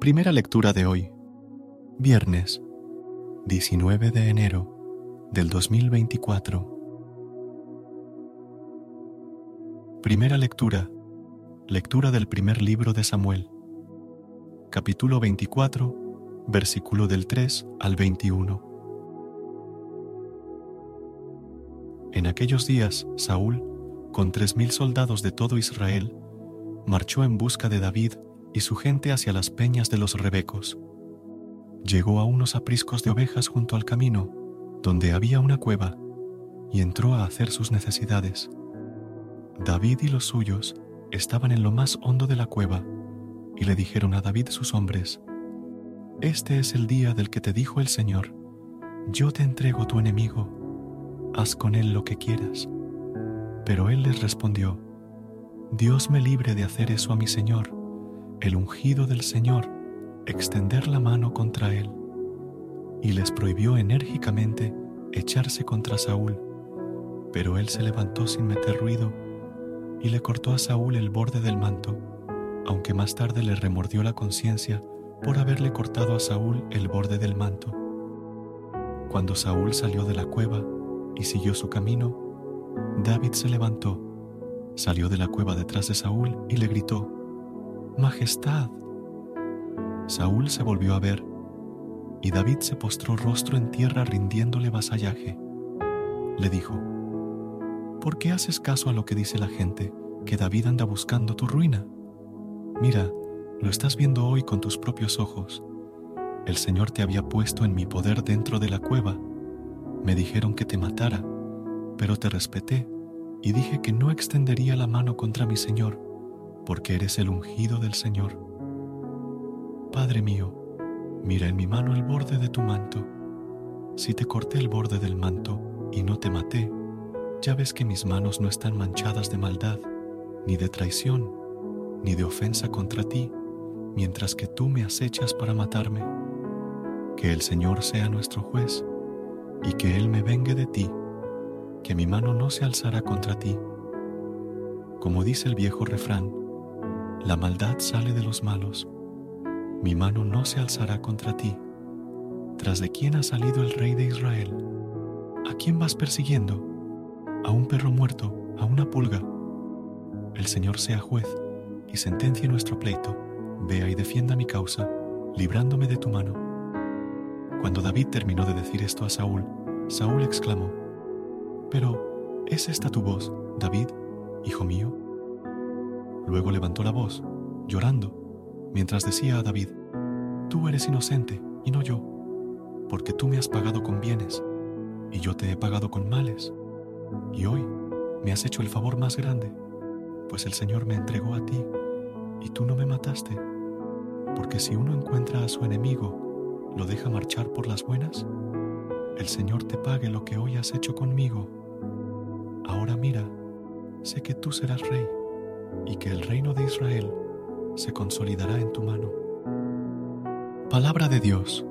Primera lectura de hoy, viernes 19 de enero del 2024. Primera lectura, lectura del primer libro de Samuel, capítulo 24, versículo del 3 al 21. En aquellos días, Saúl, con tres mil soldados de todo Israel, marchó en busca de David y su gente hacia las peñas de los rebecos. Llegó a unos apriscos de ovejas junto al camino, donde había una cueva, y entró a hacer sus necesidades. David y los suyos estaban en lo más hondo de la cueva, y le dijeron a David sus hombres, Este es el día del que te dijo el Señor, yo te entrego tu enemigo, haz con él lo que quieras. Pero él les respondió, Dios me libre de hacer eso a mi Señor el ungido del Señor extender la mano contra él, y les prohibió enérgicamente echarse contra Saúl. Pero él se levantó sin meter ruido y le cortó a Saúl el borde del manto, aunque más tarde le remordió la conciencia por haberle cortado a Saúl el borde del manto. Cuando Saúl salió de la cueva y siguió su camino, David se levantó, salió de la cueva detrás de Saúl y le gritó, Majestad. Saúl se volvió a ver, y David se postró rostro en tierra rindiéndole vasallaje. Le dijo, ¿por qué haces caso a lo que dice la gente, que David anda buscando tu ruina? Mira, lo estás viendo hoy con tus propios ojos. El Señor te había puesto en mi poder dentro de la cueva. Me dijeron que te matara, pero te respeté y dije que no extendería la mano contra mi Señor porque eres el ungido del Señor. Padre mío, mira en mi mano el borde de tu manto. Si te corté el borde del manto y no te maté, ya ves que mis manos no están manchadas de maldad, ni de traición, ni de ofensa contra ti, mientras que tú me acechas para matarme. Que el Señor sea nuestro juez, y que Él me vengue de ti, que mi mano no se alzará contra ti. Como dice el viejo refrán, la maldad sale de los malos. Mi mano no se alzará contra ti. ¿Tras de quién ha salido el rey de Israel? ¿A quién vas persiguiendo? ¿A un perro muerto? ¿A una pulga? El Señor sea juez y sentencie nuestro pleito. Vea y defienda mi causa, librándome de tu mano. Cuando David terminó de decir esto a Saúl, Saúl exclamó, Pero, ¿es esta tu voz, David, hijo mío? Luego levantó la voz, llorando, mientras decía a David, Tú eres inocente y no yo, porque tú me has pagado con bienes y yo te he pagado con males. Y hoy me has hecho el favor más grande, pues el Señor me entregó a ti y tú no me mataste. Porque si uno encuentra a su enemigo, lo deja marchar por las buenas, el Señor te pague lo que hoy has hecho conmigo. Ahora mira, sé que tú serás rey y que el reino de Israel se consolidará en tu mano. Palabra de Dios.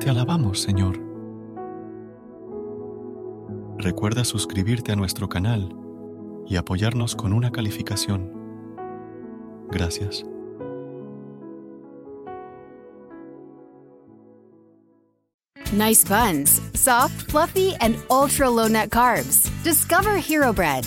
Te alabamos, Señor. Recuerda suscribirte a nuestro canal y apoyarnos con una calificación. Gracias. Nice buns, soft, fluffy, and ultra low net carbs. Discover Hero Bread,